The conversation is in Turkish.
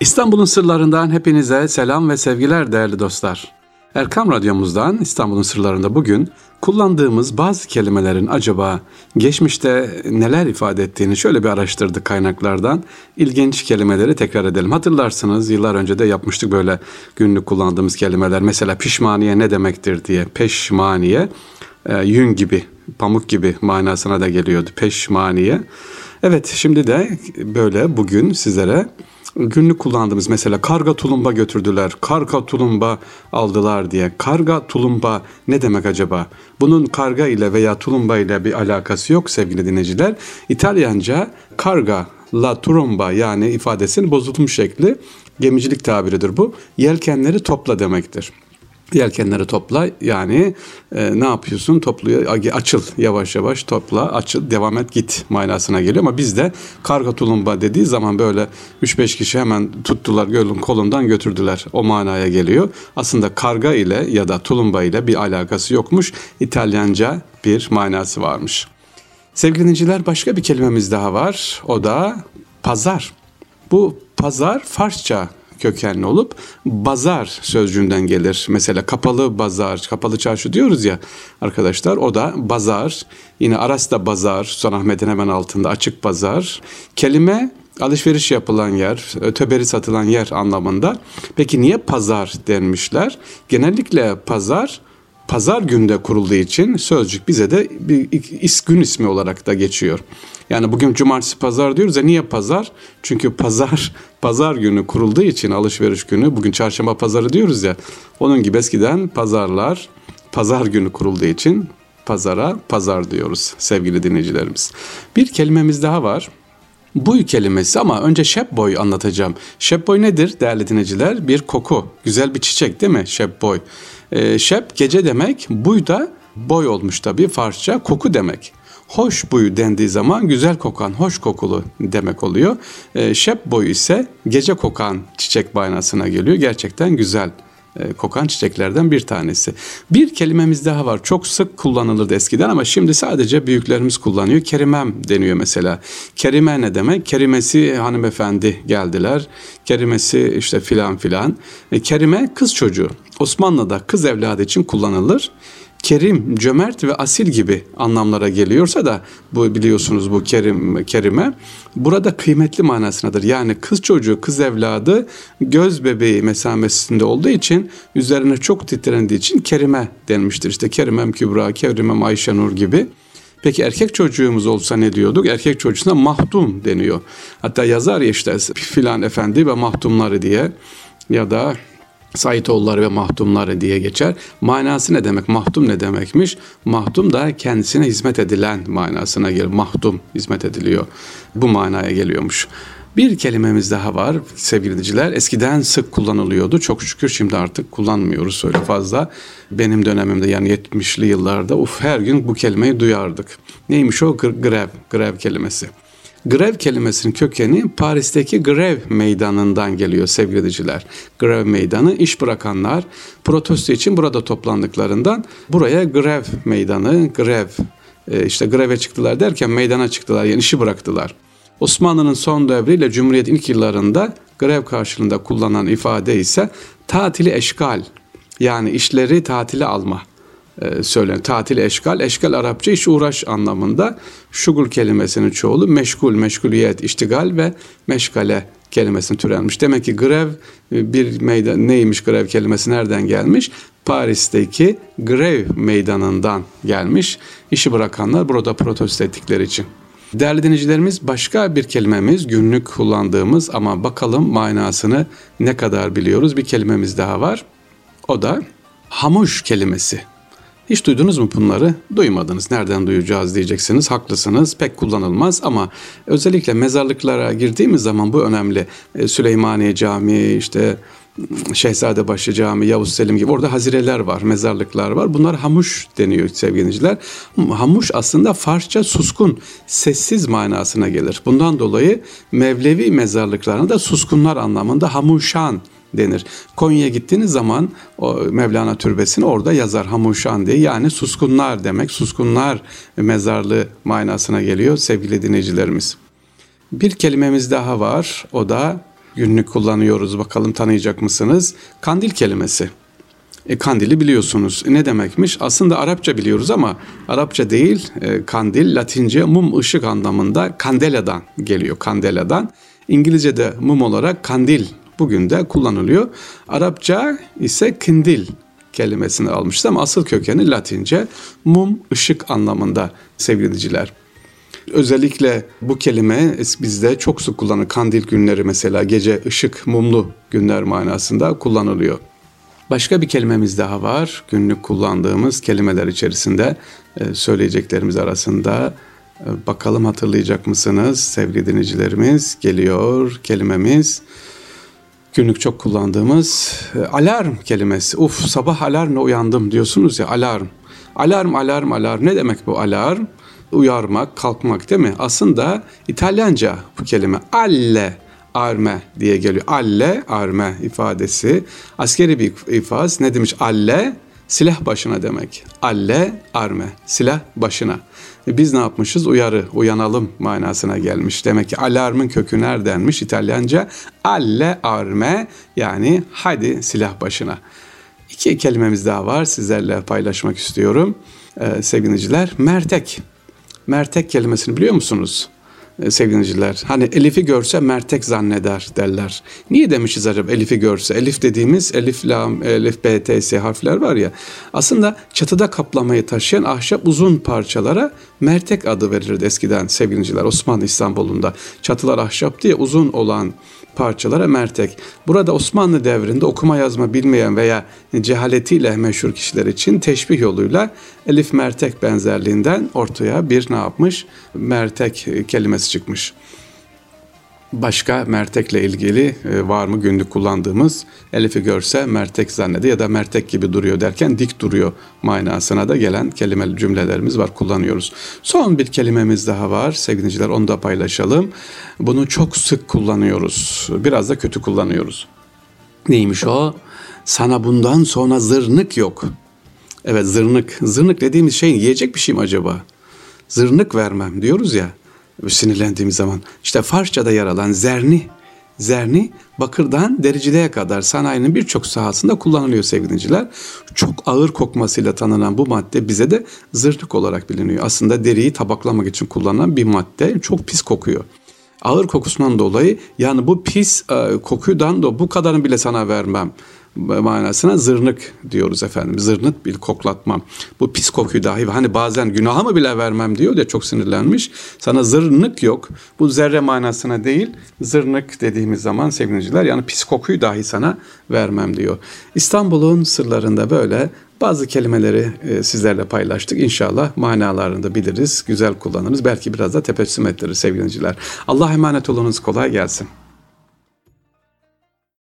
İstanbul'un sırlarından hepinize selam ve sevgiler değerli dostlar. Erkam Radyomuzdan İstanbul'un sırlarında bugün kullandığımız bazı kelimelerin acaba geçmişte neler ifade ettiğini şöyle bir araştırdık kaynaklardan. İlginç kelimeleri tekrar edelim. Hatırlarsınız yıllar önce de yapmıştık böyle günlük kullandığımız kelimeler. Mesela pişmaniye ne demektir diye. Peşmaniye e, yün gibi, pamuk gibi manasına da geliyordu. Peşmaniye. Evet şimdi de böyle bugün sizlere günlük kullandığımız mesela karga tulumba götürdüler, karga tulumba aldılar diye. Karga tulumba ne demek acaba? Bunun karga ile veya tulumba ile bir alakası yok sevgili dinleyiciler. İtalyanca karga la turumba yani ifadesinin bozulmuş şekli gemicilik tabiridir bu. Yelkenleri topla demektir. Yelkenleri topla. Yani e, ne yapıyorsun? Topluyor açıl. Yavaş yavaş topla açıl devam et git manasına geliyor. Ama bizde karga tulumba dediği zaman böyle 3-5 kişi hemen tuttular gölün kolundan götürdüler. O manaya geliyor. Aslında karga ile ya da tulumba ile bir alakası yokmuş. İtalyanca bir manası varmış. Sevgili dinleyiciler başka bir kelimemiz daha var. O da pazar. Bu pazar Farsça kökenli olup bazar sözcüğünden gelir. Mesela kapalı bazar, kapalı çarşı diyoruz ya arkadaşlar o da bazar. Yine Aras'ta bazar, Sultanahmet'in hemen altında açık bazar. Kelime alışveriş yapılan yer, öteberi satılan yer anlamında. Peki niye pazar denmişler? Genellikle pazar pazar günde kurulduğu için sözcük bize de bir is, gün ismi olarak da geçiyor. Yani bugün cumartesi pazar diyoruz ya niye pazar? Çünkü pazar pazar günü kurulduğu için alışveriş günü bugün çarşamba pazarı diyoruz ya. Onun gibi eskiden pazarlar pazar günü kurulduğu için pazara pazar diyoruz sevgili dinleyicilerimiz. Bir kelimemiz daha var. Buy kelimesi ama önce şepboy anlatacağım. Şepboy nedir değerli dinleyiciler? Bir koku, güzel bir çiçek değil mi şepboy? E, şep gece demek, buy da boy olmuş tabii Farsça koku demek. Hoş buyu dendiği zaman güzel kokan, hoş kokulu demek oluyor. E, şep boyu ise gece kokan çiçek manasına geliyor. Gerçekten güzel kokan çiçeklerden bir tanesi. Bir kelimemiz daha var. Çok sık kullanılırdı eskiden ama şimdi sadece büyüklerimiz kullanıyor. Kerimem deniyor mesela. Kerime ne demek? Kerimesi hanımefendi geldiler. Kerimesi işte filan filan. E, kerime kız çocuğu. Osmanlı'da kız evladı için kullanılır. Kerim, cömert ve asil gibi anlamlara geliyorsa da bu biliyorsunuz bu kerim kerime burada kıymetli manasındadır. Yani kız çocuğu, kız evladı göz bebeği mesamesinde olduğu için üzerine çok titrendiği için kerime denmiştir. İşte Kerimem Kübra, Kerimem Ayşenur gibi. Peki erkek çocuğumuz olsa ne diyorduk? Erkek çocuğuna mahdum deniyor. Hatta yazar ya işte filan efendi ve mahdumları diye ya da Saitoğulları ve mahdumları diye geçer. Manası ne demek? Mahdum ne demekmiş? Mahdum da kendisine hizmet edilen manasına gelir. Mahdum hizmet ediliyor. Bu manaya geliyormuş. Bir kelimemiz daha var sevgili dinleyiciler. Eskiden sık kullanılıyordu. Çok şükür şimdi artık kullanmıyoruz öyle fazla. Benim dönemimde yani 70'li yıllarda uf her gün bu kelimeyi duyardık. Neymiş o? Grev, grev kelimesi. Grev kelimesinin kökeni Paris'teki Grev meydanından geliyor sevgili dinleyiciler. Grev meydanı iş bırakanlar protesto için burada toplandıklarından buraya grev meydanı, grev e, işte greve çıktılar derken meydana çıktılar yani işi bıraktılar. Osmanlı'nın son devriyle Cumhuriyet'in ilk yıllarında grev karşılığında kullanılan ifade ise tatili eşgal yani işleri tatile alma e, söylenir. Tatil eşgal, eşgal Arapça iş uğraş anlamında. Şugul kelimesinin çoğulu meşgul, meşguliyet, iştigal ve meşgale kelimesini türenmiş. Demek ki grev e, bir meydan neymiş grev kelimesi nereden gelmiş? Paris'teki grev meydanından gelmiş. İşi bırakanlar burada protesto ettikleri için. Değerli dinleyicilerimiz başka bir kelimemiz günlük kullandığımız ama bakalım manasını ne kadar biliyoruz bir kelimemiz daha var. O da hamuş kelimesi. Hiç duydunuz mu bunları? Duymadınız. Nereden duyacağız diyeceksiniz. Haklısınız. Pek kullanılmaz ama özellikle mezarlıklara girdiğimiz zaman bu önemli. E, Süleymaniye Camii, işte Şehzadebaşı Camii, Yavuz Selim gibi orada hazireler var, mezarlıklar var. Bunlar hamuş deniyor sevgili Hamuş aslında Farsça suskun, sessiz manasına gelir. Bundan dolayı Mevlevi mezarlıklarında da suskunlar anlamında hamuşan denir. Konya'ya gittiğiniz zaman o Mevlana türbesini orada yazar Hamuşan diye yani suskunlar demek. Suskunlar mezarlığı manasına geliyor sevgili dinleyicilerimiz. Bir kelimemiz daha var o da günlük kullanıyoruz. Bakalım tanıyacak mısınız? Kandil kelimesi. E, kandili biliyorsunuz. E, ne demekmiş? Aslında Arapça biliyoruz ama Arapça değil. E, kandil Latince mum ışık anlamında kandeladan geliyor. Kandeladan. İngilizce'de mum olarak kandil bugün de kullanılıyor. Arapça ise kindil kelimesini almıştı ama asıl kökeni Latince mum ışık anlamında sevgiliciler. Özellikle bu kelime bizde çok sık kullanılır. Kandil günleri mesela gece ışık mumlu günler manasında kullanılıyor. Başka bir kelimemiz daha var. Günlük kullandığımız kelimeler içerisinde e, söyleyeceklerimiz arasında e, bakalım hatırlayacak mısınız sevgili dinleyicilerimiz? Geliyor kelimemiz günlük çok kullandığımız e, alarm kelimesi. Uf sabah alarmla uyandım diyorsunuz ya alarm. Alarm alarm alarm ne demek bu alarm? Uyarmak, kalkmak değil mi? Aslında İtalyanca bu kelime alle arme diye geliyor. Alle arme ifadesi askeri bir ifade. Ne demiş alle? Silah başına demek. Alle arme silah başına. E biz ne yapmışız? Uyarı, uyanalım manasına gelmiş. Demek ki alarmın kökü neredenmiş? İtalyanca alle arme yani hadi silah başına. İki kelimemiz daha var sizlerle paylaşmak istiyorum. Ee, sevgiliciler, mertek. Mertek kelimesini biliyor musunuz? E, sevgiliciler. Hani Elif'i görse mertek zanneder derler. Niye demişiz acaba Elif'i görse? Elif dediğimiz Elif, Lam, Elif, B, T, S harfler var ya. Aslında çatıda kaplamayı taşıyan ahşap uzun parçalara mertek adı verilirdi eskiden sevgiliciler. Osmanlı İstanbul'unda çatılar ahşap diye uzun olan parçalara mertek. Burada Osmanlı devrinde okuma yazma bilmeyen veya cehaletiyle meşhur kişiler için teşbih yoluyla elif mertek benzerliğinden ortaya bir ne yapmış? Mertek kelimesi çıkmış. Başka mertekle ilgili e, var mı günlük kullandığımız Elif'i görse mertek zannedi ya da mertek gibi duruyor derken dik duruyor manasına da gelen kelime cümlelerimiz var kullanıyoruz. Son bir kelimemiz daha var sevgiliciler onu da paylaşalım. Bunu çok sık kullanıyoruz biraz da kötü kullanıyoruz. Neymiş o? Sana bundan sonra zırnık yok. Evet zırnık. Zırnık dediğimiz şey yiyecek bir şey mi acaba? Zırnık vermem diyoruz ya sinirlendiğimiz zaman. İşte Farsça'da yer alan zerni, zerni bakırdan dericiliğe kadar sanayinin birçok sahasında kullanılıyor sevgiliciler. Çok ağır kokmasıyla tanınan bu madde bize de zırnık olarak biliniyor. Aslında deriyi tabaklamak için kullanılan bir madde çok pis kokuyor ağır kokusundan dolayı yani bu pis e, kokudan da bu kadarını bile sana vermem manasına zırnık diyoruz efendim. Zırnıt bir koklatmam. Bu pis kokuyu dahi hani bazen günaha mı bile vermem diyor ya çok sinirlenmiş. Sana zırnık yok. Bu zerre manasına değil zırnık dediğimiz zaman sevgiliciler yani pis kokuyu dahi sana vermem diyor. İstanbul'un sırlarında böyle bazı kelimeleri e, sizlerle paylaştık. İnşallah manalarını da biliriz, güzel kullanırız. Belki biraz da tebessüm ettiririz sevgiliciler. Allah emanet olunuz, kolay gelsin.